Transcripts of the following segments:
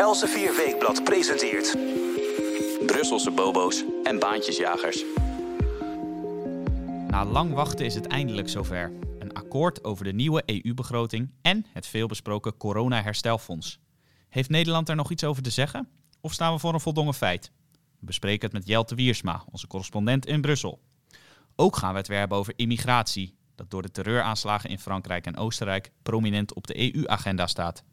Elsevier Weekblad presenteert... Brusselse bobo's en baantjesjagers. Na lang wachten is het eindelijk zover. Een akkoord over de nieuwe EU-begroting en het veelbesproken corona-herstelfonds. Heeft Nederland er nog iets over te zeggen? Of staan we voor een voldongen feit? We bespreken het met Jelte Wiersma, onze correspondent in Brussel. Ook gaan we het weer hebben over immigratie, dat door de terreuraanslagen in Frankrijk en Oostenrijk prominent op de EU-agenda staat.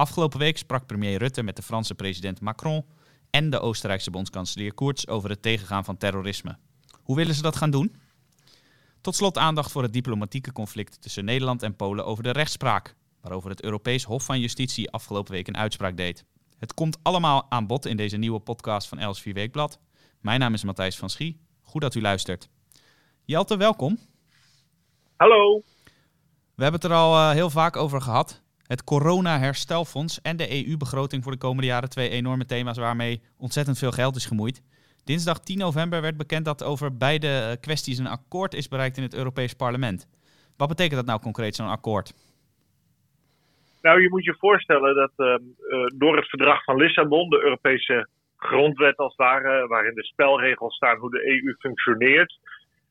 Afgelopen week sprak premier Rutte met de Franse president Macron en de Oostenrijkse bondskanselier Koerts over het tegengaan van terrorisme. Hoe willen ze dat gaan doen? Tot slot aandacht voor het diplomatieke conflict tussen Nederland en Polen over de rechtspraak, waarover het Europees Hof van Justitie afgelopen week een uitspraak deed. Het komt allemaal aan bod in deze nieuwe podcast van Els 4 Weekblad. Mijn naam is Matthijs van Schie. Goed dat u luistert. Jelte, welkom. Hallo. We hebben het er al uh, heel vaak over gehad. Het corona-herstelfonds en de EU-begroting voor de komende jaren. Twee enorme thema's waarmee ontzettend veel geld is gemoeid. Dinsdag 10 november werd bekend dat over beide kwesties een akkoord is bereikt in het Europees Parlement. Wat betekent dat nou concreet, zo'n akkoord? Nou, je moet je voorstellen dat uh, uh, door het verdrag van Lissabon, de Europese grondwet als het ware, waarin de spelregels staan hoe de EU functioneert,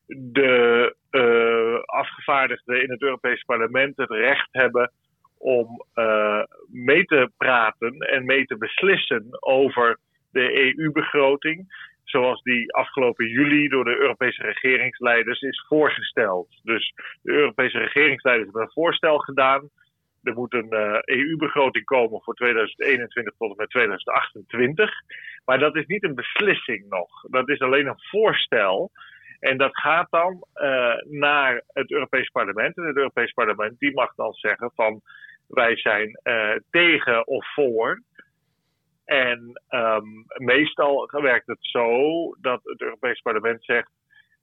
de uh, afgevaardigden in het Europees Parlement het recht hebben om uh, mee te praten en mee te beslissen over de EU-begroting. Zoals die afgelopen juli door de Europese regeringsleiders is voorgesteld. Dus de Europese regeringsleiders hebben een voorstel gedaan. Er moet een EU-begroting komen voor 2021 tot en met 2028. Maar dat is niet een beslissing nog. Dat is alleen een voorstel. En dat gaat dan uh, naar het Europees Parlement. En het Europees Parlement die mag dan zeggen van wij zijn uh, tegen of voor. En um, meestal werkt het zo dat het Europees Parlement zegt: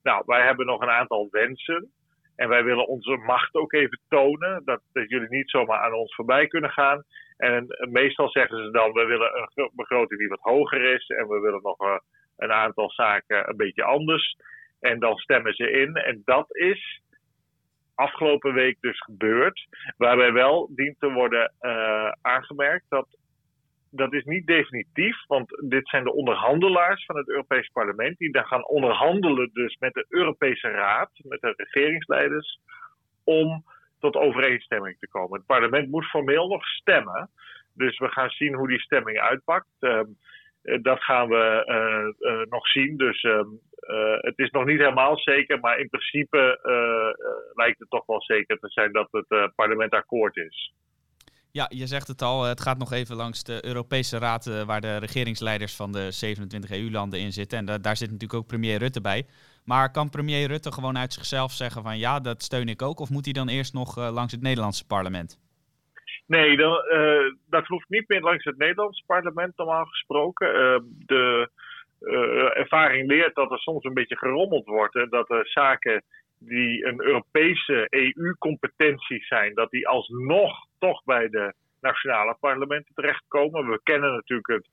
Nou, wij hebben nog een aantal wensen. En wij willen onze macht ook even tonen. Dat, dat jullie niet zomaar aan ons voorbij kunnen gaan. En meestal zeggen ze dan: We willen een begroting die wat hoger is. En we willen nog uh, een aantal zaken een beetje anders. En dan stemmen ze in. En dat is afgelopen week dus gebeurd. Waarbij wel dient te worden uh, aangemerkt dat dat is niet definitief, want dit zijn de onderhandelaars van het Europees Parlement die dan gaan onderhandelen dus met de Europese Raad, met de regeringsleiders, om tot overeenstemming te komen. Het parlement moet formeel nog stemmen, dus we gaan zien hoe die stemming uitpakt. Uh, dat gaan we uh, uh, nog zien, dus uh, het is nog niet helemaal zeker, maar in principe lijkt het toch wel zeker te zijn dat het parlement akkoord is. Ja, je zegt het al, het gaat nog even langs de Europese Raad, waar de regeringsleiders van de 27 EU-landen in zitten. En da daar zit natuurlijk ook premier Rutte bij. Maar kan premier Rutte gewoon uit zichzelf zeggen van ja, dat steun ik ook? Of moet hij dan eerst nog langs het Nederlandse parlement? Nee, dan, uh, dat hoeft niet meer langs het Nederlandse parlement normaal gesproken. Uh, de ervaring leert dat er soms een beetje gerommeld wordt. En dat er zaken die een Europese EU-competentie zijn, dat die alsnog toch bij de nationale parlementen terechtkomen. We kennen natuurlijk het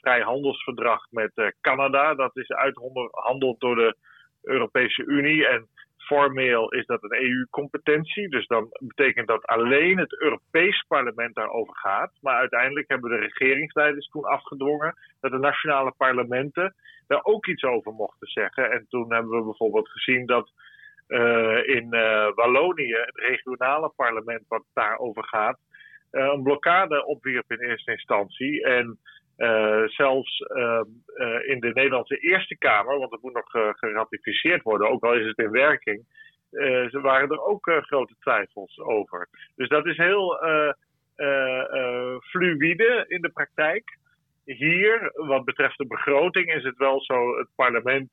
vrijhandelsverdrag met Canada. Dat is uitgehandeld door de Europese Unie. En formeel is dat een EU-competentie. Dus dan betekent dat alleen het Europees parlement daarover gaat. Maar uiteindelijk hebben de regeringsleiders toen afgedwongen dat de nationale parlementen daar ook iets over mochten zeggen. En toen hebben we bijvoorbeeld gezien dat uh, in uh, Wallonië, het regionale parlement wat daarover gaat, uh, een blokkade opwierp in eerste instantie. En zelfs in de Nederlandse Eerste Kamer, want het moet nog geratificeerd worden, ook al is het in werking, waren er ook grote twijfels over. Dus dat is heel fluïde in de praktijk. Hier, wat betreft de begroting, is het wel zo: het parlement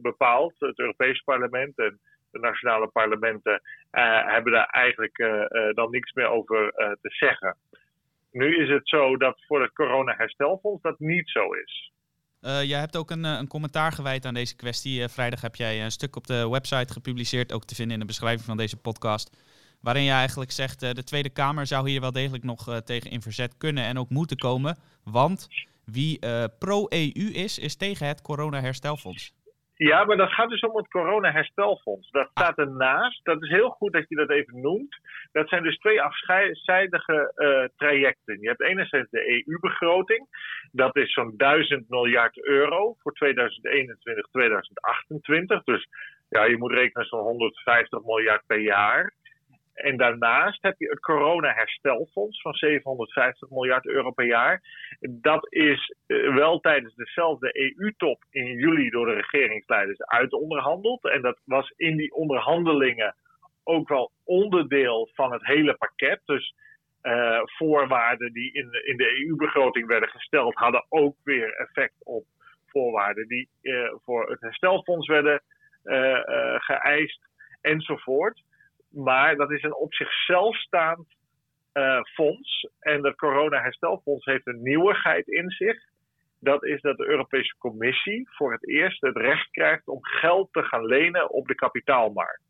bepaalt, het Europees parlement en de nationale parlementen hebben daar eigenlijk dan niks meer over te zeggen. Nu is het zo dat voor het corona-herstelfonds dat niet zo is. jij hebt ook een, een, commentaar gewijd aan deze kwestie. vrijdag heb jij een stuk op de website gepubliceerd, ook te vinden in de beschrijving van deze podcast. Waarin je eigenlijk zegt, de Tweede Kamer zou hier wel degelijk nog tegen in verzet kunnen en ook moeten komen. Want wie pro-EU is, is tegen het corona-herstelfonds. Ja, maar dat gaat dus om het corona-herstelfonds. Dat staat ernaast. Dat is heel goed dat je dat even noemt. Dat zijn dus twee afzijdige uh, trajecten. Je hebt enerzijds de EU-begroting. Dat is zo'n 1000 miljard euro voor 2021, 2028. Dus ja, je moet rekenen zo'n 150 miljard per jaar. En daarnaast heb je het corona-herstelfonds van 750 miljard euro per jaar. Dat is eh, wel tijdens dezelfde EU-top in juli door de regeringsleiders uitonderhandeld. En dat was in die onderhandelingen ook wel onderdeel van het hele pakket. Dus uh, voorwaarden die in, de, in de EU-begroting werden gesteld, hadden ook weer effect op voorwaarden die uh, voor het herstelfonds werden geëist, enzovoort. Maar dat is een op zichzelf staand uh, fonds. En het corona-herstelfonds heeft een nieuwigheid in zich. Dat is dat de Europese Commissie voor het eerst het recht krijgt om geld te gaan lenen op de kapitaalmarkt.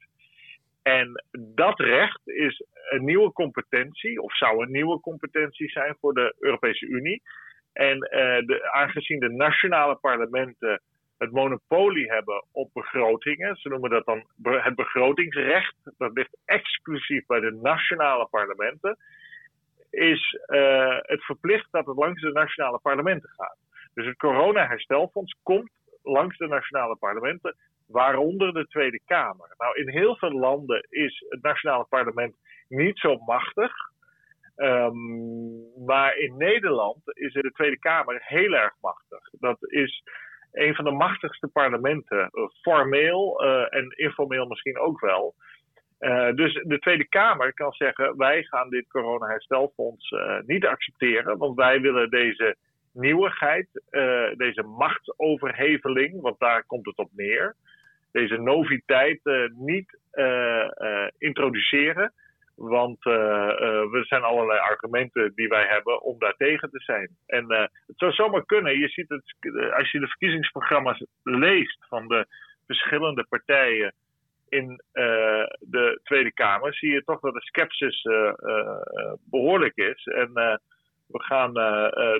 En dat recht is een nieuwe competentie, of zou een nieuwe competentie zijn voor de Europese Unie. En uh, de, aangezien de nationale parlementen het monopolie hebben op begrotingen. Ze noemen dat dan het begrotingsrecht. Dat ligt exclusief bij de nationale parlementen. Is uh, het verplicht dat het langs de nationale parlementen gaat. Dus het corona-herstelfonds komt langs de nationale parlementen, waaronder de Tweede Kamer. Nou, in heel veel landen is het nationale parlement niet zo machtig. Um, maar in Nederland is de Tweede Kamer heel erg machtig. Dat is een van de machtigste parlementen, eh, formeel uh, en informeel misschien ook wel. Uh, dus de Tweede Kamer kan zeggen: wij gaan dit corona-herstelfonds niet accepteren, want wij willen deze nieuwigheid, deze machtsoverheveling, want daar komt het op neer, deze noviteit niet introduceren. Want uh, uh, er zijn allerlei argumenten die wij hebben om daar tegen te zijn. En uh, het zou zomaar kunnen. Je ziet het, als je de verkiezingsprogramma's leest van de verschillende partijen in de Tweede Kamer, zie je toch dat de sceptisch behoorlijk is. En we gaan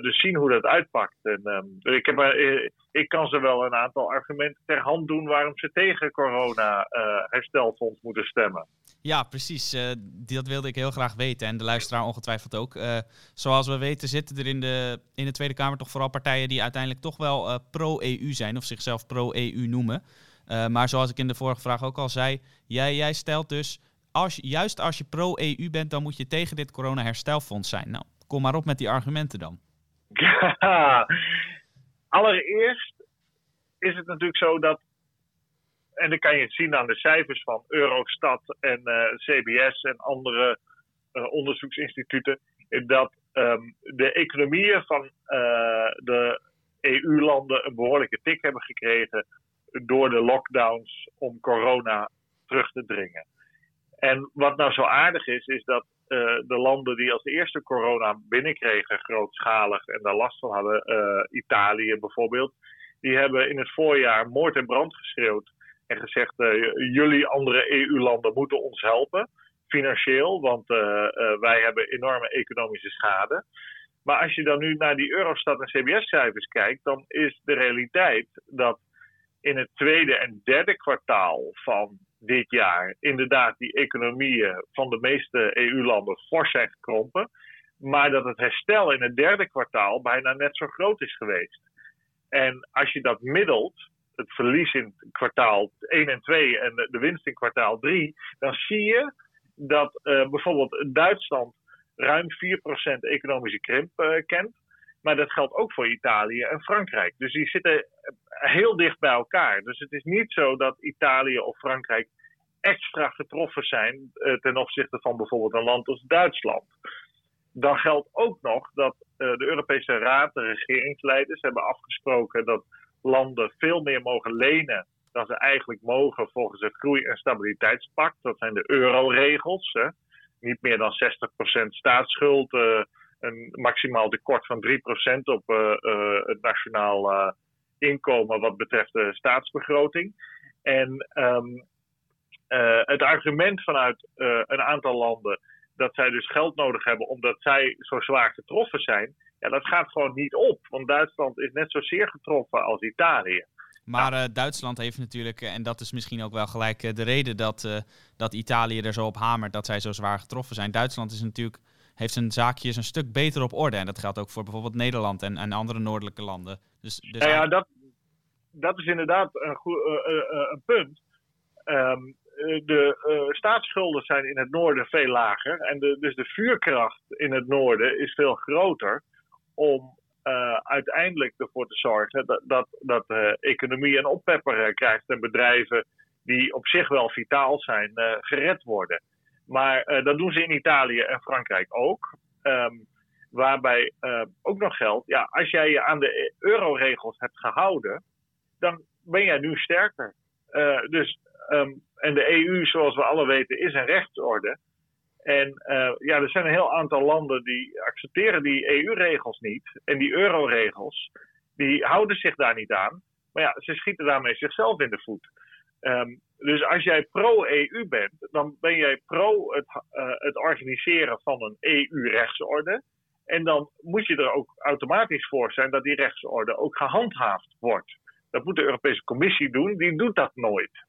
dus zien hoe dat uitpakt. En, um, ik, heb, ik kan ze wel een aantal argumenten ter hand doen waarom ze tegen corona-herstelfonds moeten stemmen. Ja, precies. dat wilde ik heel graag weten. En de luisteraar ongetwijfeld ook. zoals we weten zitten er in de, in de Tweede Kamer toch vooral partijen die uiteindelijk toch wel pro-EU zijn of zichzelf pro-EU noemen. maar zoals ik in de vorige vraag ook al zei, jij, jij stelt dus, als, juist als je pro-EU bent, dan moet je tegen dit corona-herstelfonds zijn. Nou, Kom maar op met die argumenten dan. Ja, allereerst is het natuurlijk zo dat, en dan kan je het zien aan de cijfers van Eurostat en eh, CBS en andere uh, onderzoeksinstituten, dat um, de economieën van uh, de EU-landen een behoorlijke tik hebben gekregen door de lockdowns om corona terug te dringen. En wat nou zo aardig is, is dat de landen die als eerste corona binnenkregen, grootschalig en daar last van hadden, uh, Italië bijvoorbeeld, die hebben in het voorjaar moord en brand geschreeuwd en gezegd: uh, jullie andere EU-landen moeten ons helpen, financieel, want wij hebben enorme economische schade. Maar als je dan nu naar die Eurostat en CBS-cijfers kijkt, dan is de realiteit dat in het tweede en derde kwartaal van dit jaar inderdaad die economieën van de meeste EU-landen fors zijn gekrompen. Maar dat het herstel in het derde kwartaal bijna net zo groot is geweest. En als je dat middelt, het verlies in kwartaal 1 en 2 en de, winst in kwartaal 3, dan zie je dat uh, bijvoorbeeld Duitsland ruim 4% economische krimp uh, kent. Maar dat geldt ook voor Italië en Frankrijk. Dus die zitten heel dicht bij elkaar. Dus het is niet zo dat Italië of Frankrijk extra getroffen zijn uh, ten opzichte van bijvoorbeeld een land als Duitsland. Dan geldt ook nog dat uh, de Europese Raad, de regeringsleiders, hebben afgesproken dat landen veel meer mogen lenen dan ze eigenlijk mogen volgens het Groei- en Stabiliteitspact. Dat zijn de euroregels. Niet meer dan 60% staatsschuld, een maximaal tekort van 3% op het nationaal inkomen wat betreft de staatsbegroting. En uh, het argument vanuit een aantal landen dat zij dus geld nodig hebben omdat zij zo zwaar getroffen zijn, ja, dat gaat gewoon niet op. Want Duitsland is net zozeer getroffen als Italië. Maar Duitsland heeft natuurlijk, en dat is misschien ook wel gelijk de reden dat, dat Italië er zo op hamert dat zij zo zwaar getroffen zijn. Duitsland is natuurlijk, heeft zijn zaakjes een stuk beter op orde. En dat geldt ook voor bijvoorbeeld Nederland en, en andere noordelijke landen. Dus, dus nou ja, dat, dat is inderdaad een, goed, een punt. Um, de uh, staatsschulden zijn in het noorden veel lager. En de, dus de vuurkracht in het noorden is veel groter om uiteindelijk ervoor te zorgen dat, dat, dat de economie een oppepper krijgt en bedrijven die op zich wel vitaal zijn, gered worden. Maar dat doen ze in Italië en Frankrijk ook. Um, waarbij ook nog geldt, ja, als jij je aan de euroregels hebt gehouden, dan ben jij nu sterker. dus um, en de EU, zoals we alle weten, is een rechtsorde. En ja, er zijn een heel aantal landen die accepteren die EU-regels niet. En die euroregels, die houden zich daar niet aan. Maar ja, ze schieten daarmee zichzelf in de voet. Um, dus als jij pro-EU bent, dan ben jij pro het, uh, het organiseren van een EU-rechtsorde. En dan moet je er ook automatisch voor zijn dat die rechtsorde ook gehandhaafd wordt. Dat moet de Europese Commissie doen, die doet dat nooit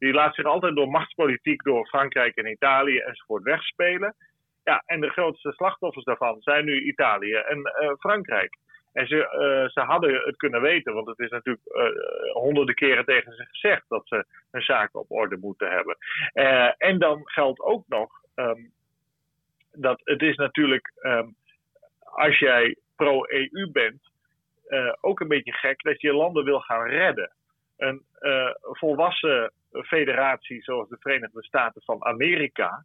die laat zich altijd door machtspolitiek door Frankrijk en Italië enzovoort wegspelen. Ja, en de grootste slachtoffers daarvan zijn nu Italië en uh, Frankrijk. En ze, uh, ze hadden het kunnen weten, want het is natuurlijk uh, honderden keren tegen ze gezegd dat ze hun zaken op orde moeten hebben. en dan geldt ook nog um, dat het is natuurlijk, um, als jij pro-EU bent, ook een beetje gek dat je landen wil gaan redden. Een volwassen federatie zoals de Verenigde Staten van Amerika.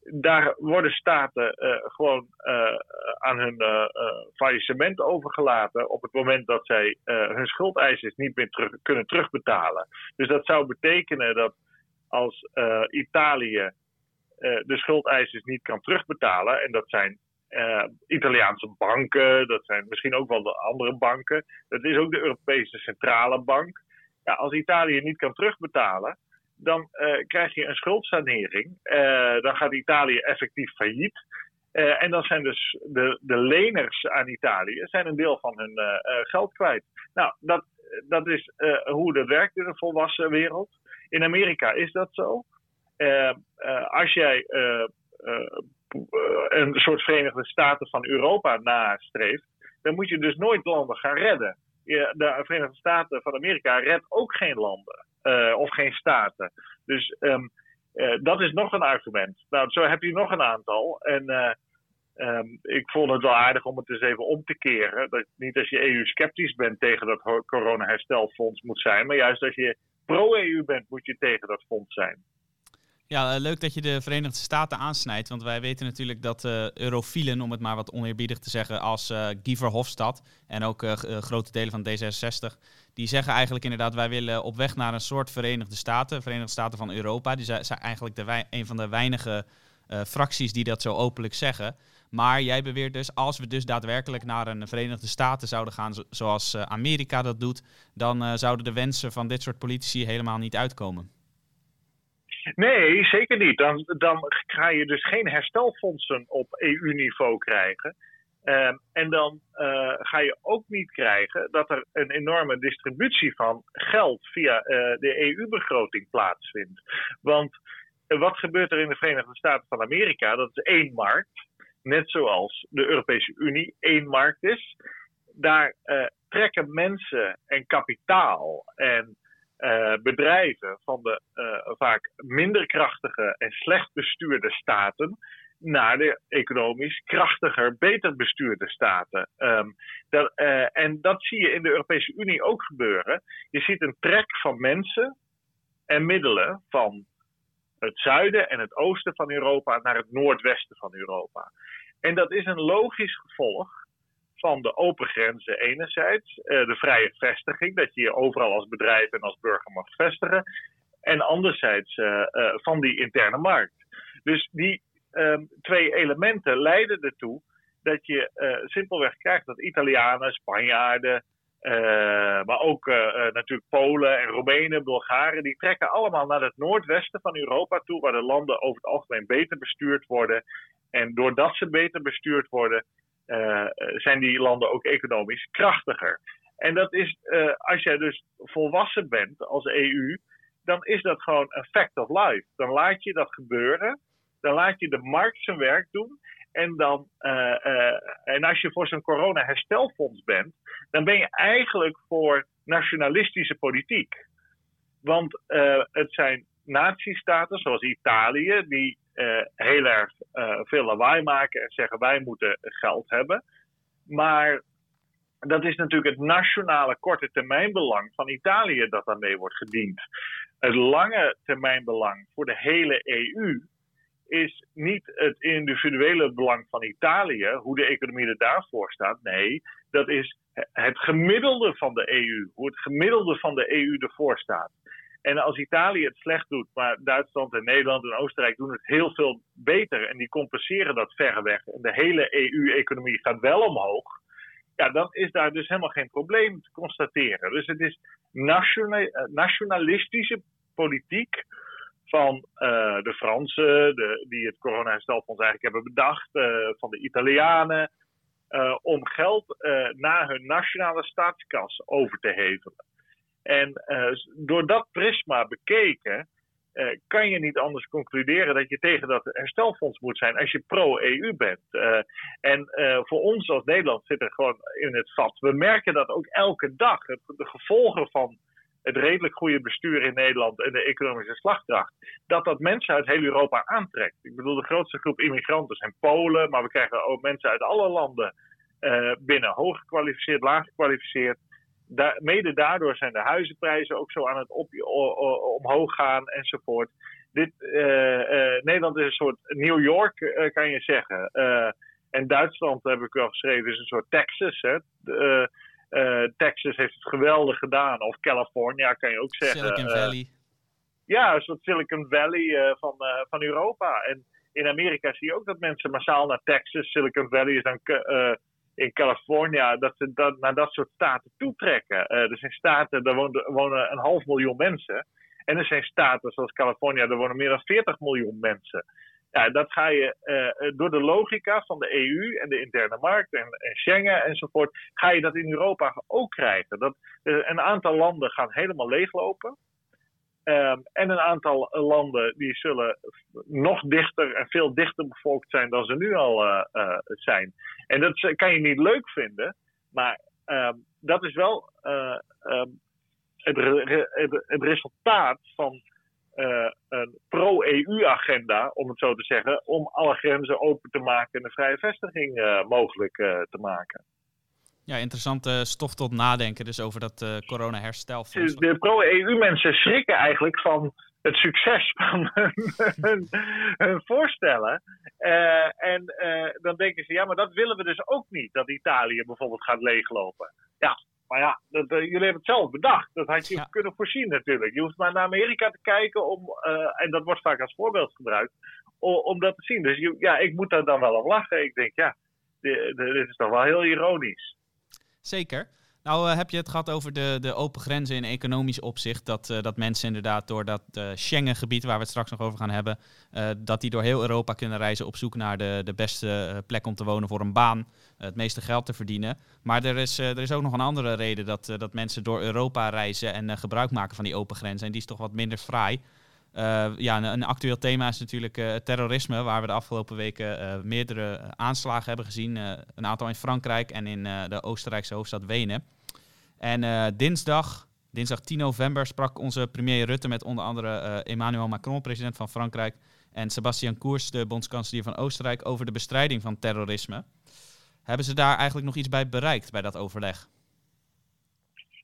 Daar worden staten uh, gewoon uh, aan hun uh, faillissement overgelaten op het moment dat zij hun schuldeisers niet meer kunnen terugbetalen. Dus dat zou betekenen dat als Italië de schuldeisers niet kan terugbetalen, en dat zijn Italiaanse banken, dat zijn misschien ook wel de andere banken, dat is ook de Europese Centrale Bank. Ja, als Italië niet kan terugbetalen, dan uh, krijg je een schuldsanering. Uh, dan gaat Italië effectief failliet. Uh, en dan zijn dus de, de leners aan Italië zijn een deel van hun geld kwijt. Nou, dat, dat is hoe dat werkt in een volwassen wereld. In Amerika is dat zo. als jij een soort Verenigde Staten van Europa nastreeft, dan moet je dus nooit landen gaan redden de Verenigde Staten van Amerika redt ook geen landen uh, of geen staten. Dus um, uh, dat is nog een argument. Nou, zo heb je nog een aantal. En uh, um, ik vond het wel aardig om het eens even om te keren. Dat niet als je EU-sceptisch bent tegen dat corona-herstelfonds moet zijn, maar juist als je pro-EU bent, moet je tegen dat fonds zijn. Ja, eh, leuk dat je de Verenigde Staten aansnijdt. Want wij weten natuurlijk dat uh, eurofielen, om het maar wat oneerbiedig te zeggen, als uh, Guy Verhofstadt en ook grote delen van D66, die zeggen eigenlijk inderdaad, wij willen op weg naar een soort Verenigde Staten, Verenigde Staten van Europa. Die zijn, zijn eigenlijk de een van de weinige fracties die dat zo openlijk zeggen. Maar jij beweert dus, als we dus daadwerkelijk naar een Verenigde Staten zouden gaan, zoals Amerika dat doet, dan zouden de wensen van dit soort politici helemaal niet uitkomen. Nee, zeker niet. Dan, dan ga je dus geen herstelfondsen op EU-niveau krijgen. Uh, en dan uh, ga je ook niet krijgen dat er een enorme distributie van geld via uh, de EU-begroting plaatsvindt. Want wat gebeurt er in de Verenigde Staten van Amerika? Dat is één markt, net zoals de Europese Unie één markt is. Daar trekken mensen en kapitaal en uh, bedrijven van de uh, vaak minder krachtige en slecht bestuurde staten naar de economisch krachtiger, beter bestuurde staten. Um, dat, uh, en dat zie je in de Europese Unie ook gebeuren. Je ziet een trek van mensen en middelen van het zuiden en het oosten van Europa naar het noordwesten van Europa. En dat is een logisch gevolg van de open grenzen enerzijds, uh, de vrije vestiging, dat je je overal als bedrijf en als burger mag vestigen, en anderzijds uh, uh, van die interne markt. Dus die ehm, twee elementen leiden ertoe dat je simpelweg krijgt dat Italianen, Spanjaarden, maar ook natuurlijk Polen en Roemenen, Bulgaren, die trekken allemaal naar het noordwesten van Europa toe, waar de landen over het algemeen beter bestuurd worden. En doordat ze beter bestuurd worden, uh, zijn die landen ook economisch krachtiger. En dat is, uh, als jij dus volwassen bent als EU, dan is dat gewoon een fact of life. Dan laat je dat gebeuren. Dan laat je de markt zijn werk doen. En, dan, en als je voor zo'n corona-herstelfonds bent, dan ben je eigenlijk voor nationalistische politiek. Want het zijn natiestaten zoals Italië, die heel erg veel lawaai maken en zeggen wij moeten geld hebben. Maar dat is natuurlijk het nationale korte termijnbelang van Italië dat daarmee wordt gediend. Het lange termijnbelang voor de hele EU is niet het individuele belang van Italië, hoe de economie er daarvoor staat. Nee, dat is het gemiddelde van de EU, hoe het gemiddelde van de EU ervoor staat. En als Italië het slecht doet, maar Duitsland en Nederland en Oostenrijk doen het heel veel beter en die compenseren dat verreweg en de hele EU-economie gaat wel omhoog, ja, dan is daar dus helemaal geen probleem te constateren. Dus het is eh, nationalistische politiek van uh, de Fransen, de, die het coronaherstelfonds eigenlijk hebben bedacht, uh, van de Italianen, om geld naar hun nationale staatskas over te hevelen. En door dat prisma bekeken, uh, kan je niet anders concluderen dat je tegen dat herstelfonds moet zijn als je pro-EU bent. Uh, en uh, voor ons als Nederland zit er gewoon in het vat. We merken dat ook elke dag. De gevolgen van het redelijk goede bestuur in Nederland en de economische slagkracht, dat dat mensen uit heel Europa aantrekt. Ik bedoel, de grootste groep immigranten zijn Polen, maar we krijgen ook mensen uit alle landen binnen, hoog gekwalificeerd, mede daardoor zijn de huizenprijzen ook zo aan het op, omhoog gaan enzovoort. Dit, uh, uh, Nederland is een soort New York, uh, kan je zeggen. en Duitsland, heb ik wel geschreven, is een soort Texas. Hè? Texas heeft het geweldig gedaan. Of California, kan je ook zeggen. Silicon Valley. ja, een soort Silicon Valley van, van Europa. En in Amerika zie je ook dat mensen massaal naar Texas, Silicon Valley is dan in California, dat ze dat, naar dat soort staten toetrekken. Uh, er zijn staten, daar wonen, wonen, een half miljoen mensen. En er zijn staten zoals California, daar wonen meer dan 40 miljoen mensen. Ja, dat ga je uh, door de logica van de EU en de interne markt en, en Schengen enzovoort, ga je dat in Europa ook krijgen. Dat, een aantal landen gaan helemaal leeglopen. Um, en een aantal landen die zullen nog dichter en veel dichter bevolkt zijn dan ze nu al uh, uh, zijn. En dat kan je niet leuk vinden, maar um, dat is wel uh, um, het, het, het, resultaat van een pro-EU-agenda, om het zo te zeggen, om alle grenzen open te maken en de vrije vestiging mogelijk te maken. Ja, interessante stof tot nadenken dus over dat uh, corona-herstelfonds. De pro-EU-mensen schrikken eigenlijk van het succes van hun, hun, voorstellen. Uh, en uh, dan denken ze, ja, maar dat willen we dus ook niet, dat Italië bijvoorbeeld gaat leeglopen. Ja, maar ja, dat, jullie hebben het zelf bedacht. Dat had je ja. kunnen voorzien natuurlijk. Je hoeft maar naar Amerika te kijken, om, en dat wordt vaak als voorbeeld gebruikt, om, om dat te zien. Dus ja, ik moet daar dan wel op lachen. Ik denk, ja, dit, dit is toch wel heel ironisch. Zeker. Nou uh, heb je het gehad over de, de open grenzen in economisch opzicht. Dat, uh, dat mensen inderdaad door dat uh, Schengengebied, waar we het straks nog over gaan hebben, dat die door heel Europa kunnen reizen op zoek naar de, de beste plek om te wonen voor een baan, het meeste geld te verdienen. Maar er is, er is ook nog een andere reden dat, dat mensen door Europa reizen en gebruik maken van die open grenzen. En die is toch wat minder fraai. Uh, ja, een, een, actueel thema is natuurlijk uh, terrorisme, waar we de afgelopen weken uh, meerdere aanslagen hebben gezien. een aantal in Frankrijk en in de Oostenrijkse hoofdstad Wenen. En dinsdag, dinsdag 10 november, sprak onze premier Rutte met onder andere Emmanuel Macron, president van Frankrijk, en Sebastian Kurz, de bondskanselier van Oostenrijk, over de bestrijding van terrorisme. Hebben ze daar eigenlijk nog iets bij bereikt bij dat overleg?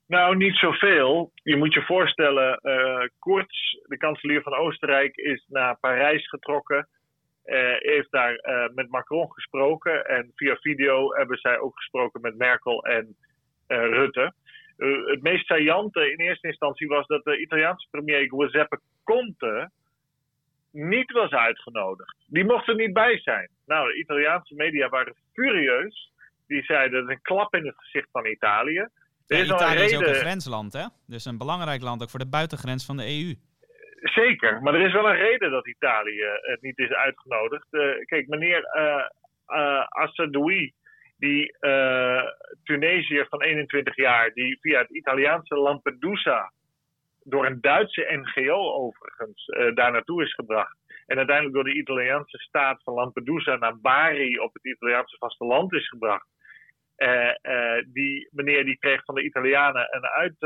Nou, niet zoveel. Je moet je voorstellen, uh, Kurz, de kanselier van Oostenrijk, is naar Parijs getrokken. Uh, heeft daar uh, met Macron gesproken. En via video hebben zij ook gesproken met Merkel en Rutte. het meest saillante in eerste instantie was dat de Italiaanse premier Giuseppe Conte niet was uitgenodigd. Die mocht er niet bij zijn. Nou, de Italiaanse media waren furieus. Die zeiden dat een klap in het gezicht van Italië. Is Italië is ook een grensland, hè? Dus een belangrijk land ook voor de buitengrens van de EU. Zeker, maar er is wel een reden dat Italië het niet is uitgenodigd. Uh, kijk, meneer uh, uh, Assadoui, die Tunesiër van 21 jaar, die via het Italiaanse Lampedusa, door een Duitse NGO overigens, daar naartoe is gebracht. En uiteindelijk door de Italiaanse staat van Lampedusa naar Bari op het Italiaanse vasteland is gebracht. Uh, uh, die meneer die kreeg van de Italianen een, uit,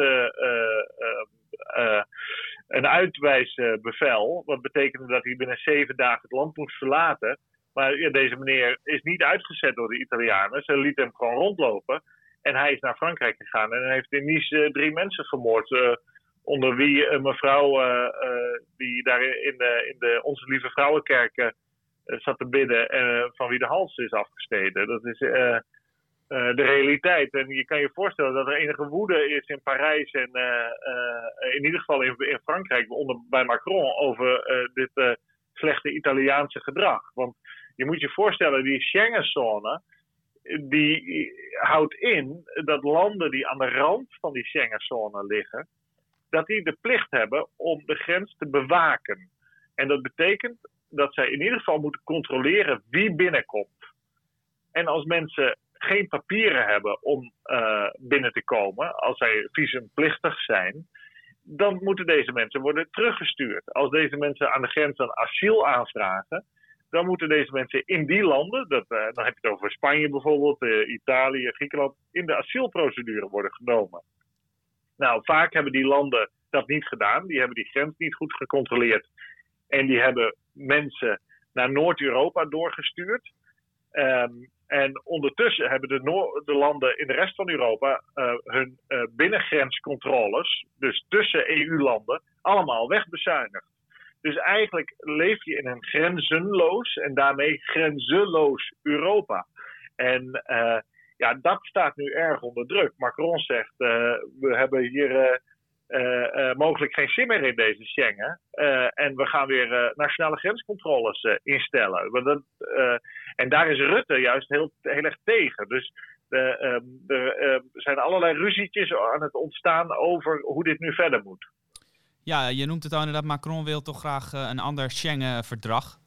een uitwijsbevel. Wat betekende dat hij binnen zeven dagen het land moest verlaten. Maar ja, deze meneer is niet uitgezet door de Italianen. Ze lieten hem gewoon rondlopen. En hij is naar Frankrijk gegaan en heeft in Nice drie mensen vermoord. onder wie een mevrouw die daar in de, in de Onze Lieve Vrouwenkerk zat te bidden. En van wie de hals is afgesneden. Dat is uh, de realiteit. En je kan je voorstellen dat er enige woede is in Parijs en uh, uh, in ieder geval in, in Frankrijk onder, bij Macron over dit slechte Italiaanse gedrag. Want je moet je voorstellen, die Schengenzone die houdt in dat landen die aan de rand van die Schengenzone liggen, dat die de plicht hebben om de grens te bewaken. En dat betekent dat zij in ieder geval moeten controleren wie binnenkomt. En als mensen geen papieren hebben om uh, binnen te komen, als zij visumplichtig zijn, dan moeten deze mensen worden teruggestuurd. Als deze mensen aan de grens dan asiel aanvragen, dan moeten deze mensen in die landen, dat, uh, dan heb je het over Spanje bijvoorbeeld, uh, Italië, Griekenland, in de asielprocedure worden genomen. Nou, vaak hebben die landen dat niet gedaan. Die hebben die grens niet goed gecontroleerd. En die hebben mensen naar Noord-Europa doorgestuurd. Um, en ondertussen hebben de, de, landen in de rest van Europa uh, hun uh, binnengrenscontroles, dus tussen EU-landen, allemaal wegbezuinigd. Dus eigenlijk leef je in een grenzenloos en daarmee grenzeloos Europa. En uh, ja, dat staat nu erg onder druk. Macron zegt, we hebben hier mogelijk geen zin meer in deze Schengen. Uh, en we gaan weer nationale grenscontroles instellen. Dat, en daar is Rutte juist heel, heel erg tegen. Dus ehm, er zijn allerlei ruzietjes aan het ontstaan over hoe dit nu verder moet. Ja, je noemt het al inderdaad. Macron wil toch graag een ander Schengen-verdrag.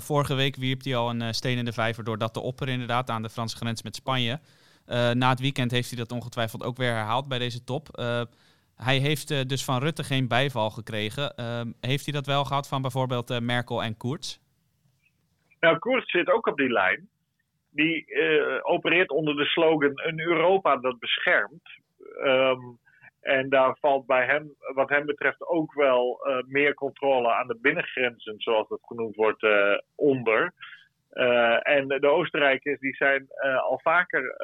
vorige week wierp hij al een steen in de vijver door dat te opperen inderdaad aan de Franse grens met Spanje. na het weekend heeft hij dat ongetwijfeld ook weer herhaald bij deze top. Hij heeft uh, dus van Rutte geen bijval gekregen. Uh, heeft hij dat wel gehad van bijvoorbeeld uh, Merkel en Koerts? Nou, Koerts zit ook op die lijn. Die eh, opereert onder de slogan een Europa dat beschermt. Um, en daar valt bij hem, wat hem betreft, ook wel meer controle aan de binnengrenzen, zoals het genoemd wordt, onder. en de Oostenrijkers die zijn al vaker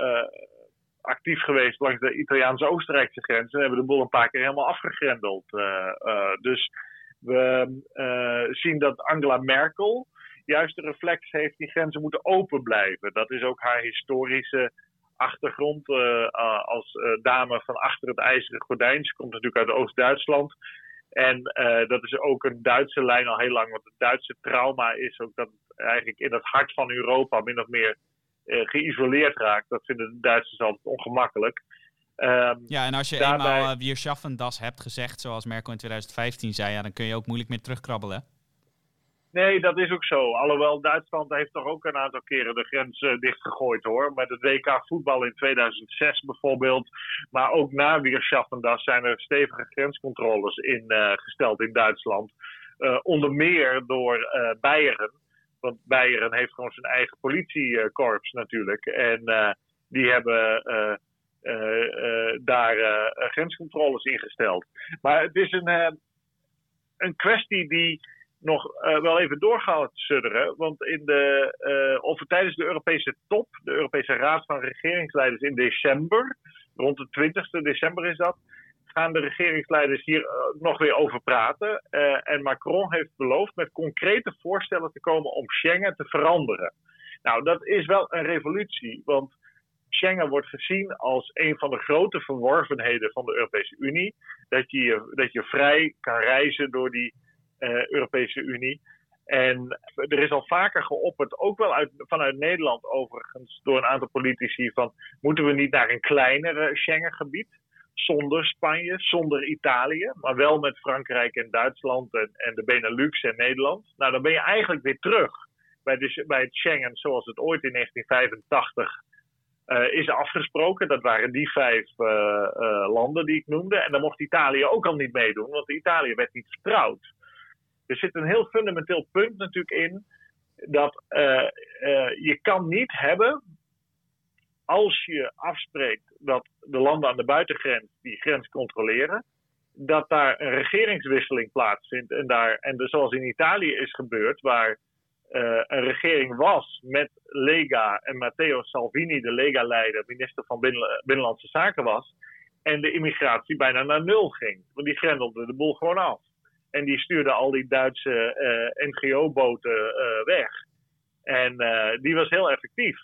actief geweest langs de Italiaanse-Oostenrijkse grens en hebben de boel een paar keer helemaal afgegrendeld. Uh, uh, dus we uh, zien dat Angela Merkel juist de reflex heeft, die grenzen moeten open blijven. Dat is ook haar historische achtergrond als dame van achter het ijzeren gordijn. Ze komt natuurlijk uit Oost-Duitsland. En dat is ook een Duitse lijn al heel lang. Want het Duitse trauma is ook dat eigenlijk in het hart van Europa min of meer geïsoleerd raakt. Dat vinden de Duitsers altijd ongemakkelijk. Um, ja, en als je daarbij... eenmaal uh, Wir schaffen das hebt gezegd, zoals Merkel in 2015 zei, ja, dan kun je ook moeilijk meer terugkrabbelen. Nee, dat is ook zo. Alhoewel Duitsland heeft toch ook een aantal keren de grens uh, dichtgegooid hoor. Met het WK voetbal in 2006 bijvoorbeeld. Maar ook na Weerschaffendas zijn er stevige grenscontroles ingesteld in, in Duitsland. Onder meer door Beieren. Want Beieren heeft gewoon zijn eigen politiekorps natuurlijk. En uh, die hebben uh, uh, daar grenscontroles ingesteld. Maar het is een, een kwestie die nog wel even door gaat sudderen. Want in de, of tijdens de Europese top, de Europese Raad van Regeringsleiders in december, rond de 20 december is dat, gaan de regeringsleiders hier uh, nog weer over praten. Uh, en Macron heeft beloofd met concrete voorstellen te komen om Schengen te veranderen. Nou, dat is wel een revolutie, want Schengen wordt gezien als een van de grote verworvenheden van de Europese Unie. Dat je, dat je vrij kan reizen door die uh, Europese Unie. En er is al vaker geopperd, ook wel uit, vanuit Nederland overigens, door een aantal politici, van moeten we niet naar een kleinere Schengengebied? Zonder Spanje, zonder Italië, maar wel met Frankrijk en Duitsland en, en de Benelux en Nederland. Nou, dan ben je eigenlijk weer terug bij, bij het Schengen zoals het ooit in 1985 is afgesproken. Dat waren die vijf landen die ik noemde. En dan mocht Italië ook al niet meedoen, want Italië werd niet vertrouwd. Er zit een heel fundamenteel punt natuurlijk in dat je kan niet hebben als je afspreekt dat de landen aan de buitengrens die grens controleren, dat daar een regeringswisseling plaatsvindt. En, daar, en dus zoals in Italië is gebeurd, waar uh, een regering was met Lega en Matteo Salvini, de Lega-leider, minister van Binnenlandse Zaken was, en de immigratie bijna naar nul ging. Want die grendelde de boel gewoon af. En die stuurde al die Duitse eh, NGO-boten uh, weg. En die was heel effectief.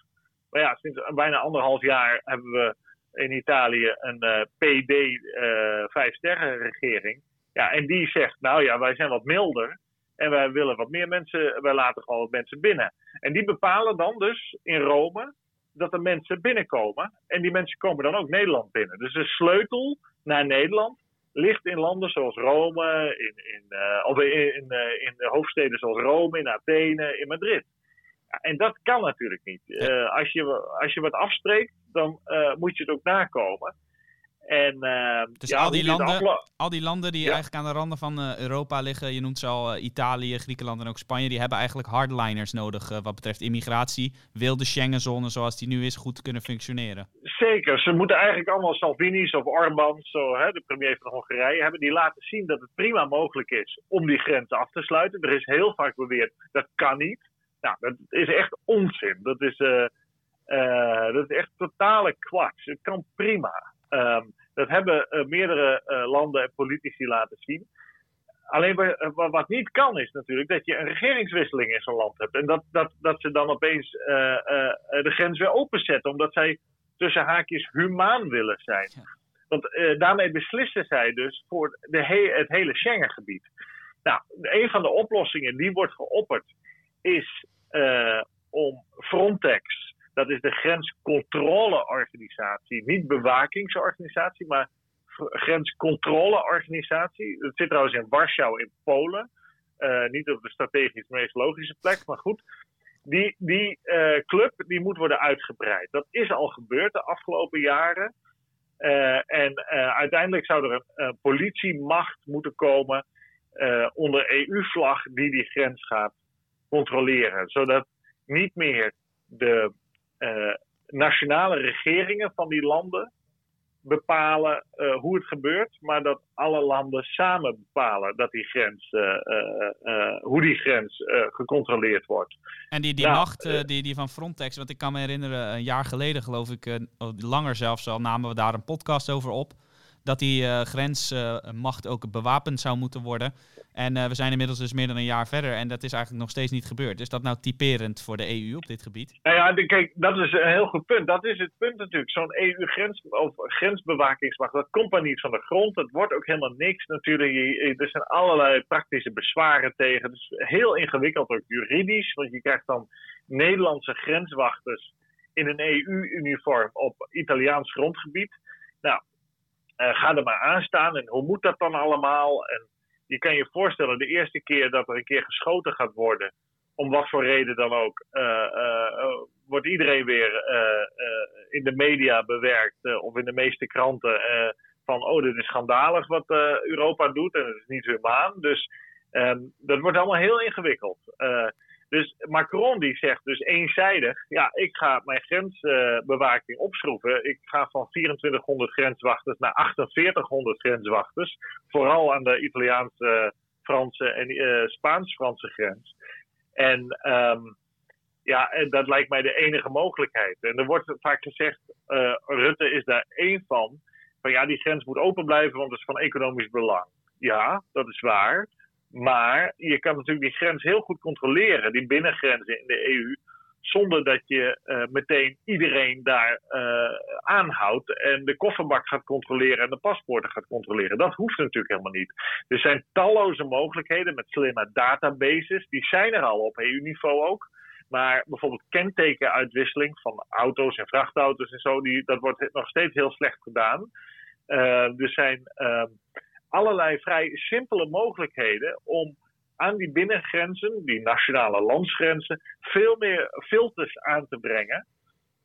Maar ja, sinds bijna anderhalf jaar hebben we in Italië een uh, PD uh, vijf sterren regering. Ja, en die zegt, nou ja, wij zijn wat milder. En wij willen wat meer mensen, wij laten gewoon wat mensen binnen. En die bepalen dan dus in Rome dat er mensen binnenkomen. En die mensen komen dan ook Nederland binnen. Dus de sleutel naar Nederland ligt in landen zoals Rome, in, in, uh, of in, in, in hoofdsteden zoals Rome, in Athene, in Madrid en dat kan natuurlijk niet. Uh, als, je, als je wat afspreekt, dan uh, moet je het ook nakomen. En, uh, dus ja, al, die landen, al die landen die eigenlijk aan de randen van Europa liggen, je noemt ze al Italië, Griekenland en ook Spanje, die hebben eigenlijk hardliners nodig wat betreft immigratie. Wil de Schengenzone zoals die nu is goed kunnen functioneren? Zeker, ze moeten eigenlijk allemaal Salvini's of Orbán, zo, hè, de premier van Hongarije, hebben die laten zien dat het prima mogelijk is om die grens af te sluiten. Er is heel vaak beweerd dat kan niet. Nou, dat is echt onzin. Dat is, uh, uh, dat is echt totale kwats. Het kan prima. Um, dat hebben uh, meerdere landen en politici laten zien. Alleen wat niet kan is natuurlijk dat je een regeringswisseling in zo'n land hebt. En dat, dat, dat ze dan opeens de grens weer openzetten. Omdat zij tussen haakjes humaan willen zijn. Want daarmee beslissen zij dus voor de he het hele Schengengebied. Nou, een van de oplossingen die wordt geopperd is uh, om Frontex, dat is de grenscontroleorganisatie, niet bewakingsorganisatie, maar grenscontroleorganisatie. Dat zit trouwens in Warschau in Polen. Uh, niet op de strategisch meest logische plek, maar goed. Die, die uh, club die moet worden uitgebreid. Dat is al gebeurd de afgelopen jaren. En uiteindelijk zou er een politiemacht moeten komen onder EU-vlag die die grens gaat controleren. Zodat niet meer de uh, nationale regeringen van die landen bepalen uh, hoe het gebeurt, maar dat alle landen samen bepalen dat die grens, uh, hoe die grens gecontroleerd wordt. En die, die nou, macht die, die van Frontex, want ik kan me herinneren, een jaar geleden geloof ik, langer zelfs al, namen we daar een podcast over op dat die uh, grensmacht ook bewapend zou moeten worden. En uh, we zijn inmiddels dus meer dan een jaar verder en dat is eigenlijk nog steeds niet gebeurd. Is dat nou typerend voor de EU op dit gebied? Nou ja, kijk, dat is een heel goed punt. Dat is het punt natuurlijk. Zo'n EU-grens of grensbewakingsmacht, dat komt maar niet van de grond. Het wordt ook helemaal niks natuurlijk. Er zijn allerlei praktische bezwaren tegen. Het is heel ingewikkeld ook juridisch, want je krijgt dan Nederlandse grenswachters in een EU-uniform op Italiaans grondgebied. Nou, ga er maar aan staan en hoe moet dat dan allemaal? En je kan je voorstellen, de eerste keer dat er een keer geschoten gaat worden, om wat voor reden dan ook, uh, uh, wordt iedereen weer in de media bewerkt of in de meeste kranten van, oh, dit is schandalig wat Europa doet en het is niet humaan. Dus um, dat wordt allemaal heel ingewikkeld. Dus Macron die zegt dus eenzijdig, ja, ik ga mijn grensbewaking opschroeven. Ik ga van 2400 grenswachters naar 4800 grenswachters. Vooral aan de Italiaanse, Franse en uh, Spaans-Franse grens. En um, ja, en dat lijkt mij de enige mogelijkheid. En er wordt vaak gezegd, uh, Rutte is daar één van. Van ja, die grens moet open blijven, want het is van economisch belang. Ja, dat is waar. Maar je kan natuurlijk die grens heel goed controleren, die binnengrenzen in de EU, zonder dat je uh, meteen iedereen daar uh, aanhoudt en de kofferbak gaat controleren en de paspoorten gaat controleren. Dat hoeft natuurlijk helemaal niet. Er zijn talloze mogelijkheden met slimme databases, die zijn er al op EU-niveau ook. Maar bijvoorbeeld kentekenuitwisseling van auto's en vrachtauto's en zo, die, dat wordt nog steeds heel slecht gedaan. Uh, er zijn allerlei vrij simpele mogelijkheden om aan die binnengrenzen, die nationale landsgrenzen, veel meer filters aan te brengen.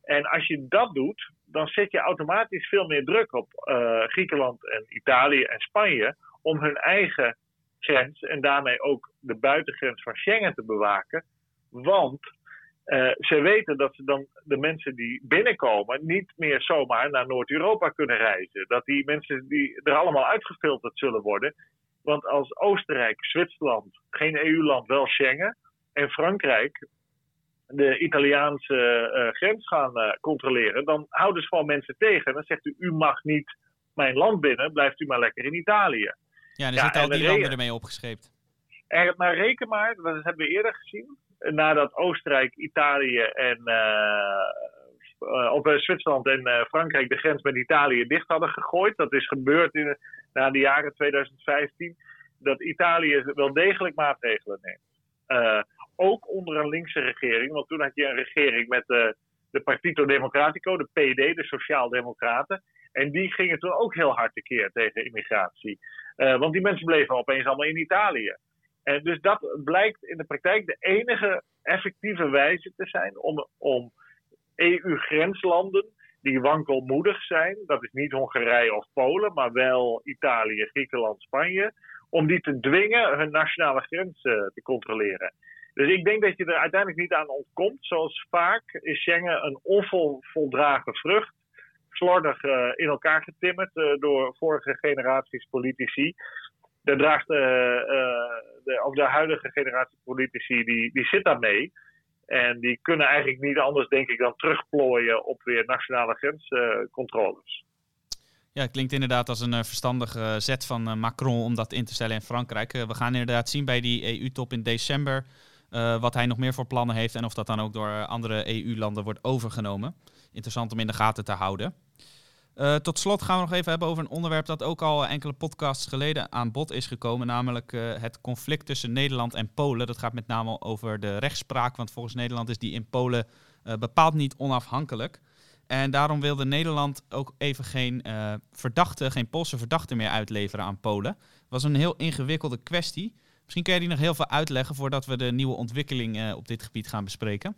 En als je dat doet, dan zet je automatisch veel meer druk op uh, Griekenland en Italië en Spanje om hun eigen grens en daarmee ook de buitengrens van Schengen te bewaken. Want uh, ze weten dat ze dan de mensen die binnenkomen niet meer zomaar naar Noord-Europa kunnen reizen. Dat die mensen die er allemaal uitgefilterd zullen worden. Want als Oostenrijk, Zwitserland, geen EU-land, wel Schengen. En Frankrijk de Italiaanse uh, grens gaan uh, controleren, dan houden ze gewoon mensen tegen. Dan zegt u, u mag niet mijn land binnen, blijft u maar lekker in Italië. Ja, dan ja, zitten al die landen ermee opgescheept. Er, maar reken maar, dat hebben we eerder gezien, nadat Oostenrijk, Italië en uh, of Zwitserland en Frankrijk de grens met Italië dicht hadden gegooid. Dat is gebeurd in, na de jaren 2015. Dat Italië wel degelijk maatregelen neemt ook onder een linkse regering. Want toen had je een regering met de, Partito Democratico, de PD, de Sociaaldemocraten. En die gingen toen ook heel hard tekeer tegen immigratie. Want die mensen bleven opeens allemaal in Italië. En dus dat blijkt in de praktijk de enige effectieve wijze te zijn om, om EU-grenslanden die wankelmoedig zijn, dat is niet Hongarije of Polen, maar wel Italië, Griekenland, Spanje, om die te dwingen hun nationale grens uh, te controleren. Dus ik denk dat je er uiteindelijk niet aan ontkomt. Zoals vaak is Schengen een onvoldragen vrucht. Slordig uh, in elkaar getimmerd uh, door vorige generaties politici. Daar draagt uh, de, ook de huidige generatie politici, die, die zit daarmee. En die kunnen eigenlijk niet anders, denk ik, dan terugplooien op weer nationale grenscontroles. Ja, het klinkt inderdaad als een verstandige zet van Macron om dat in te stellen in Frankrijk. we gaan inderdaad zien bij die EU-top in december wat hij nog meer voor plannen heeft en of dat dan ook door andere EU-landen wordt overgenomen. Interessant om in de gaten te houden. Uh, tot slot gaan we nog even hebben over een onderwerp dat ook al enkele podcasts geleden aan bod is gekomen, namelijk uh, het conflict tussen Nederland en Polen. Dat gaat met name over de rechtspraak, want volgens Nederland is die in Polen bepaald niet onafhankelijk. En daarom wilde Nederland ook even geen verdachte, geen Poolse verdachte meer uitleveren aan Polen. Het was een heel ingewikkelde kwestie. Misschien kun je die nog heel veel uitleggen voordat we de nieuwe ontwikkeling op dit gebied gaan bespreken.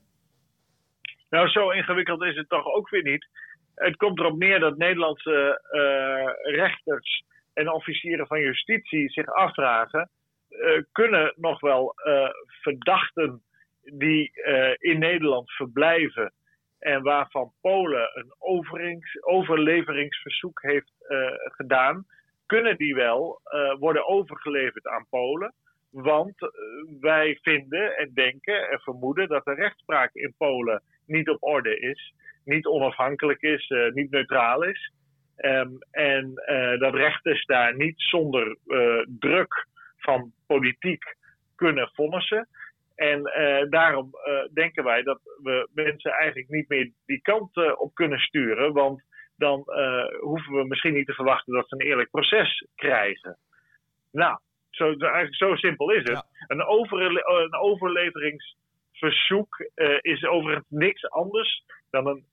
Nou, zo ingewikkeld is het toch ook weer niet. Het komt erop neer dat Nederlandse uh, rechters en officieren van justitie zich afvragen: uh, kunnen nog wel verdachten die in Nederland verblijven en waarvan Polen een overleveringsverzoek heeft gedaan, kunnen die wel worden overgeleverd aan Polen? Want eh, wij vinden en denken en vermoeden dat de rechtspraak in Polen niet op orde is, niet onafhankelijk is, uh, niet neutraal is. Um, en uh, dat rechters daar niet zonder uh, druk van politiek kunnen vonnissen. En daarom denken wij dat we mensen eigenlijk niet meer die kant op kunnen sturen. Want dan hoeven we misschien niet te verwachten dat ze een eerlijk proces krijgen. Nou, zo, eigenlijk zo simpel is het. Een, een overleveringsverzoek is overigens niks anders dan een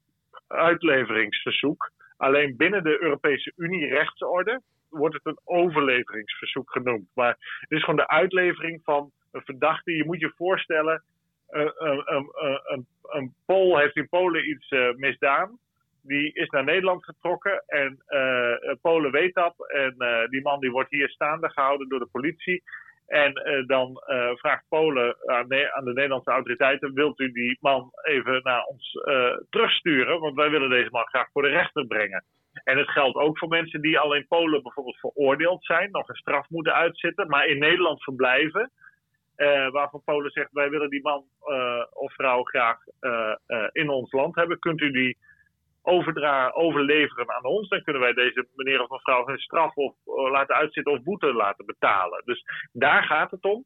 uitleveringsverzoek. Alleen binnen de Europese Unie rechtsorde wordt het een overleveringsverzoek genoemd. Maar het is gewoon de uitlevering van een verdachte. Je moet je voorstellen, een, een, een, een Pool heeft in Polen iets uh, misdaan die is naar Nederland getrokken en uh, Polen weet dat. En uh, die man die wordt hier staande gehouden door de politie. En uh, dan vraagt Polen aan de, Nederlandse autoriteiten: wilt u die man even naar ons terugsturen? Want wij willen deze man graag voor de rechter brengen. En het geldt ook voor mensen die al in Polen bijvoorbeeld veroordeeld zijn, nog een straf moeten uitzitten, maar in Nederland verblijven. waarvan Polen zegt: wij willen die man of vrouw graag in ons land hebben. Kunt u die overdra overleveren aan ons, dan kunnen wij deze meneer of mevrouw hun straf of uh, laten uitzitten of boete laten betalen. Dus daar gaat het om.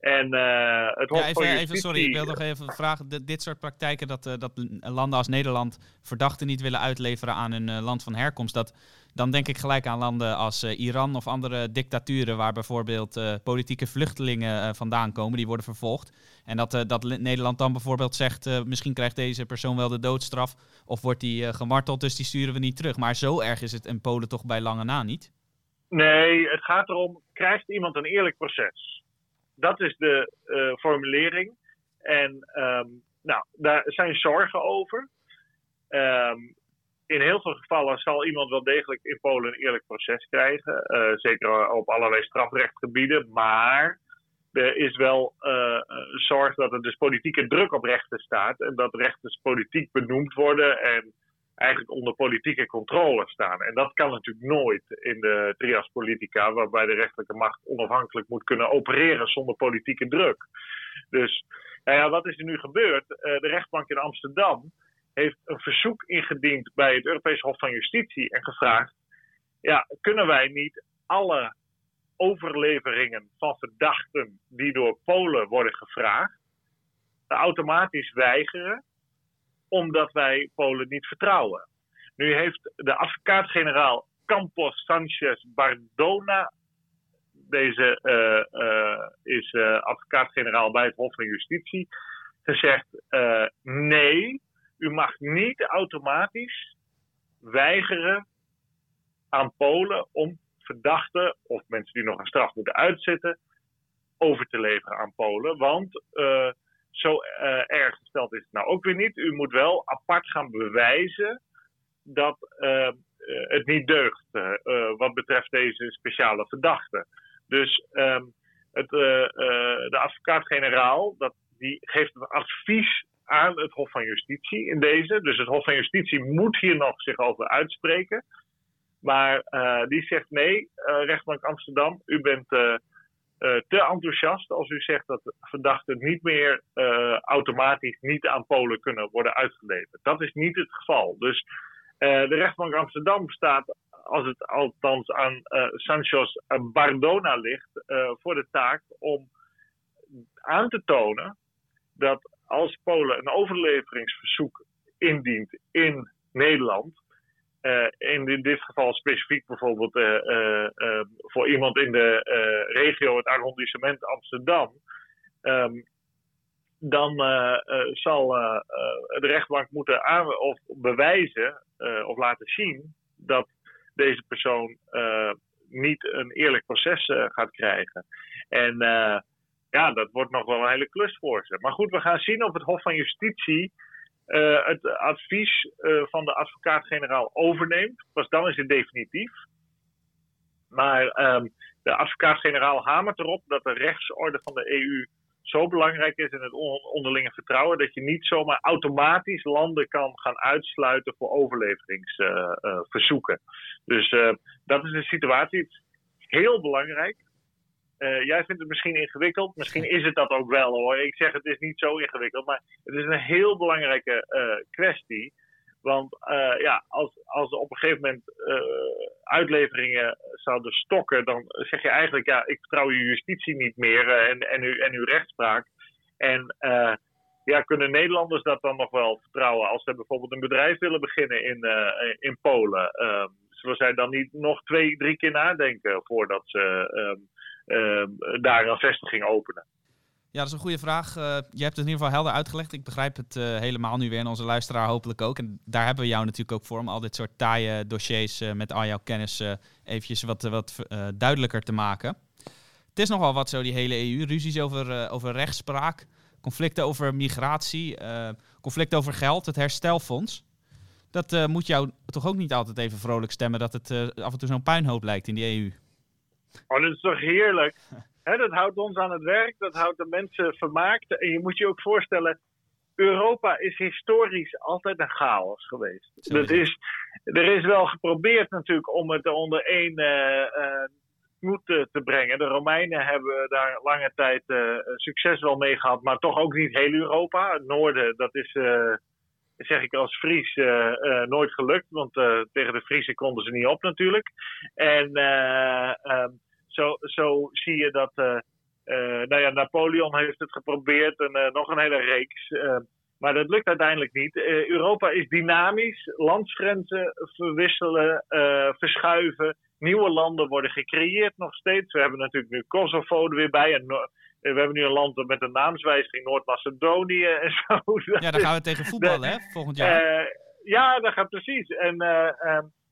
En uh, het ja, even, even, sorry, ik wil nog even vragen. De, dit soort praktijken, dat, uh, dat landen als Nederland verdachten niet willen uitleveren aan hun land van herkomst, dat, dan denk ik gelijk aan landen als Iran of andere dictaturen, waar bijvoorbeeld politieke vluchtelingen vandaan komen, die worden vervolgd. En dat, dat Nederland dan bijvoorbeeld zegt, misschien krijgt deze persoon wel de doodstraf, of wordt die gemarteld, dus die sturen we niet terug. Maar zo erg is het in Polen toch bij lange na niet? Nee, het gaat erom, krijgt iemand een eerlijk proces? dat is de formulering. En um, nou, daar zijn zorgen over. Ehm, in heel veel gevallen zal iemand wel degelijk in Polen een eerlijk proces krijgen. zeker op allerlei strafrechtgebieden. Maar er is wel uh, zorg dat er dus politieke druk op rechten staat. En dat rechters politiek benoemd worden en eigenlijk onder politieke controle staan. En dat kan natuurlijk nooit in de trias politica, waarbij de rechterlijke macht onafhankelijk moet kunnen opereren zonder politieke druk. Dus nou ja, wat is er nu gebeurd? Uh, de rechtbank in Amsterdam heeft een verzoek ingediend bij het Europees Hof van Justitie en gevraagd: ja, kunnen wij niet alle overleveringen van verdachten die door Polen worden gevraagd, automatisch weigeren, omdat wij Polen niet vertrouwen. Nu heeft de advocaat-generaal Campos Sanchez Bardona, deze uh, uh, is uh, advocaat-generaal bij het Hof van Justitie, gezegd: nee, u mag niet automatisch weigeren aan Polen om verdachten of mensen die nog een straf moeten uitzitten over te leveren aan Polen. Want uh, zo uh, erg gesteld is het nou ook weer niet. U moet wel apart gaan bewijzen dat uh, het niet deugt wat betreft deze speciale verdachte. Dus um, het, de advocaat-generaal die geeft een advies aan het Hof van Justitie in deze. Dus het Hof van Justitie moet hier nog zich over uitspreken. Maar uh, die zegt nee, uh, rechtbank Amsterdam, u bent uh, te enthousiast als u zegt dat verdachten niet meer automatisch niet aan Polen kunnen worden uitgeleverd. Dat is niet het geval. Dus de rechtbank Amsterdam staat, als het althans aan Sanchez Bardona ligt, voor de taak om aan te tonen dat als Polen een overleveringsverzoek indient in Nederland, uh, in dit geval specifiek bijvoorbeeld uh, uh, voor iemand in de regio, het arrondissement Amsterdam, um, dan zal de rechtbank moeten aan of bewijzen of laten zien dat deze persoon niet een eerlijk proces gaat krijgen. En ja, dat wordt nog wel een hele klus voor ze. Maar goed, we gaan zien of het Hof van Justitie uh, het advies uh, van de advocaat-generaal overneemt. Pas dan is het definitief. Maar um, de advocaat-generaal hamert erop dat de rechtsorde van de EU zo belangrijk is in het onderlinge vertrouwen dat je niet zomaar automatisch landen kan gaan uitsluiten voor overleveringsverzoeken. Dus dat is een situatie. heel belangrijk. Uh, jij vindt het misschien ingewikkeld. Misschien is het dat ook wel hoor. Ik zeg het is niet zo ingewikkeld. Maar het is een heel belangrijke uh, kwestie. Want uh, ja, als, als op een gegeven moment uitleveringen zouden stokken, dan zeg je eigenlijk, ja, ik vertrouw je justitie niet meer en, en, uw, en uw rechtspraak. En ja, kunnen Nederlanders dat dan nog wel vertrouwen als ze bijvoorbeeld een bedrijf willen beginnen in, in Polen? Ehm, zullen zij dan niet nog twee, drie keer nadenken voordat ze Ehm, daar een vestiging openen? Ja, dat is een goede vraag. Uh, je hebt het in ieder geval helder uitgelegd. Ik begrijp het uh, helemaal nu weer en onze luisteraar hopelijk ook. En daar hebben we jou natuurlijk ook voor om al dit soort taaie dossiers uh, met al jouw kennis eventjes wat, wat duidelijker te maken. Het is nogal wat zo, die hele EU. Ruzies over, over rechtspraak, conflicten over migratie, conflicten over geld, het herstelfonds. Dat moet jou toch ook niet altijd even vrolijk stemmen dat het af en toe zo'n puinhoop lijkt in die EU. Oh, dat is toch heerlijk? dat houdt ons aan het werk, dat houdt de mensen vermaakt. En je moet je ook voorstellen, Europa is historisch altijd een chaos geweest. Dat is, er is wel geprobeerd natuurlijk om het onder één uh, uh, te brengen. De Romeinen hebben daar lange tijd uh, succes wel mee gehad, maar toch ook niet heel Europa. Het noorden, dat is, zeg ik als Fries, nooit gelukt. Want tegen de Friesen konden ze niet op natuurlijk. En ehm, zo, zo zie je dat. Uh, nou ja, Napoleon heeft het geprobeerd en uh, nog een hele reeks. maar dat lukt uiteindelijk niet. Europa is dynamisch. Landsgrenzen verwisselen, verschuiven. Nieuwe landen worden gecreëerd nog steeds. We hebben natuurlijk nu Kosovo er weer bij. En we hebben nu een land met een naamswijziging, Noord-Macedonië en zo. Ja, dan gaan we tegen voetballen, hè, volgend jaar. ja, dat gaat precies. En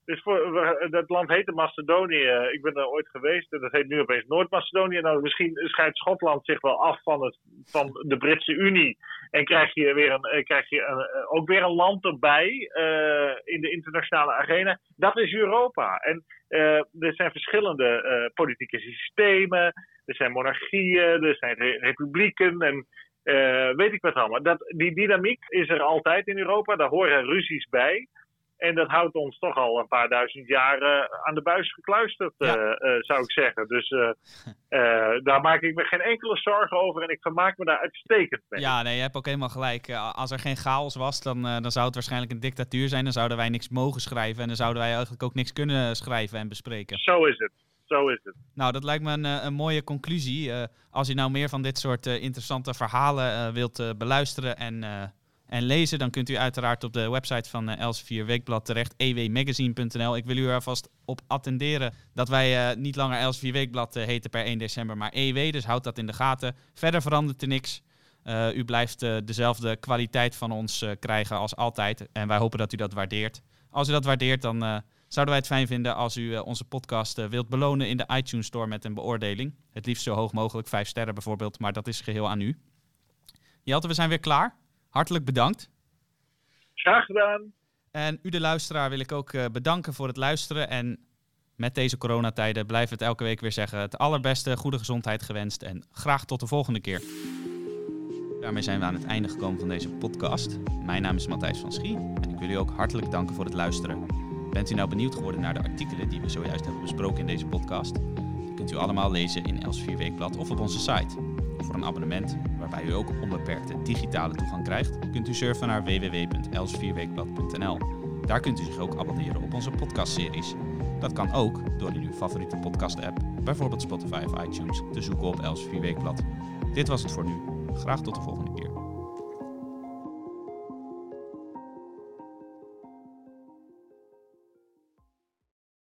Dus voor, dat land heette Macedonië. Ik ben er ooit geweest. En dat heet nu opeens Noord-Macedonië. Nou, misschien scheidt Schotland zich wel af van, het, van de Britse Unie. En krijg je, weer een, krijg je een, ook weer een land erbij in de internationale arena. Dat is Europa. En er zijn verschillende politieke systemen. Er zijn monarchieën, er zijn republieken. En weet ik wat allemaal. Dat, die dynamiek is er altijd in Europa, daar horen ruzies bij. En dat houdt ons toch al een paar duizend jaar uh, aan de buis gekluisterd, ja. uh, zou ik zeggen. Dus daar maak ik me geen enkele zorgen over en ik vermaak me daar uitstekend mee. Ja, nee, je hebt ook helemaal gelijk. Als er geen chaos was, dan, dan zou het waarschijnlijk een dictatuur zijn. Dan zouden wij niks mogen schrijven en dan zouden wij eigenlijk ook niks kunnen schrijven en bespreken. Zo is het. Zo is het. Nou, dat lijkt me een, een mooie conclusie. Als je nou meer van dit soort interessante verhalen wilt beluisteren en, en lezen, dan kunt u uiteraard op de website van Elsevier Weekblad terecht, ewmagazine.nl. Ik wil u er vast op attenderen dat wij niet langer Elsevier Weekblad heten per 1 december, maar EW, dus houd dat in de gaten. Verder verandert er niks. u blijft dezelfde kwaliteit van ons krijgen als altijd en wij hopen dat u dat waardeert. Als u dat waardeert, dan Zouden wij het fijn vinden als u onze podcast wilt belonen in de iTunes Store met een beoordeling. Het liefst zo hoog mogelijk, vijf sterren bijvoorbeeld, maar dat is geheel aan u. Jelte, we zijn weer klaar. Hartelijk bedankt. Graag gedaan. En u de luisteraar wil ik ook uh, bedanken voor het luisteren. En met deze coronatijden blijven we het elke week weer zeggen. Het allerbeste, goede gezondheid gewenst en graag tot de volgende keer. Daarmee zijn we aan het einde gekomen van deze podcast. Mijn naam is Matthijs van Schie en ik wil u ook hartelijk danken voor het luisteren. Bent u nou benieuwd geworden naar de artikelen die we zojuist hebben besproken in deze podcast? Die kunt u allemaal lezen in Els Weekblad of op onze site. Voor een abonnement, waarbij u ook onbeperkte digitale toegang krijgt, kunt u surfen naar www.elsvierweekblad.nl. Daar kunt u zich ook abonneren op onze podcastseries. Dat kan ook door in uw favoriete podcast-app, bijvoorbeeld Spotify of iTunes, te zoeken op Els Weekblad. Dit was het voor nu. Graag tot de volgende.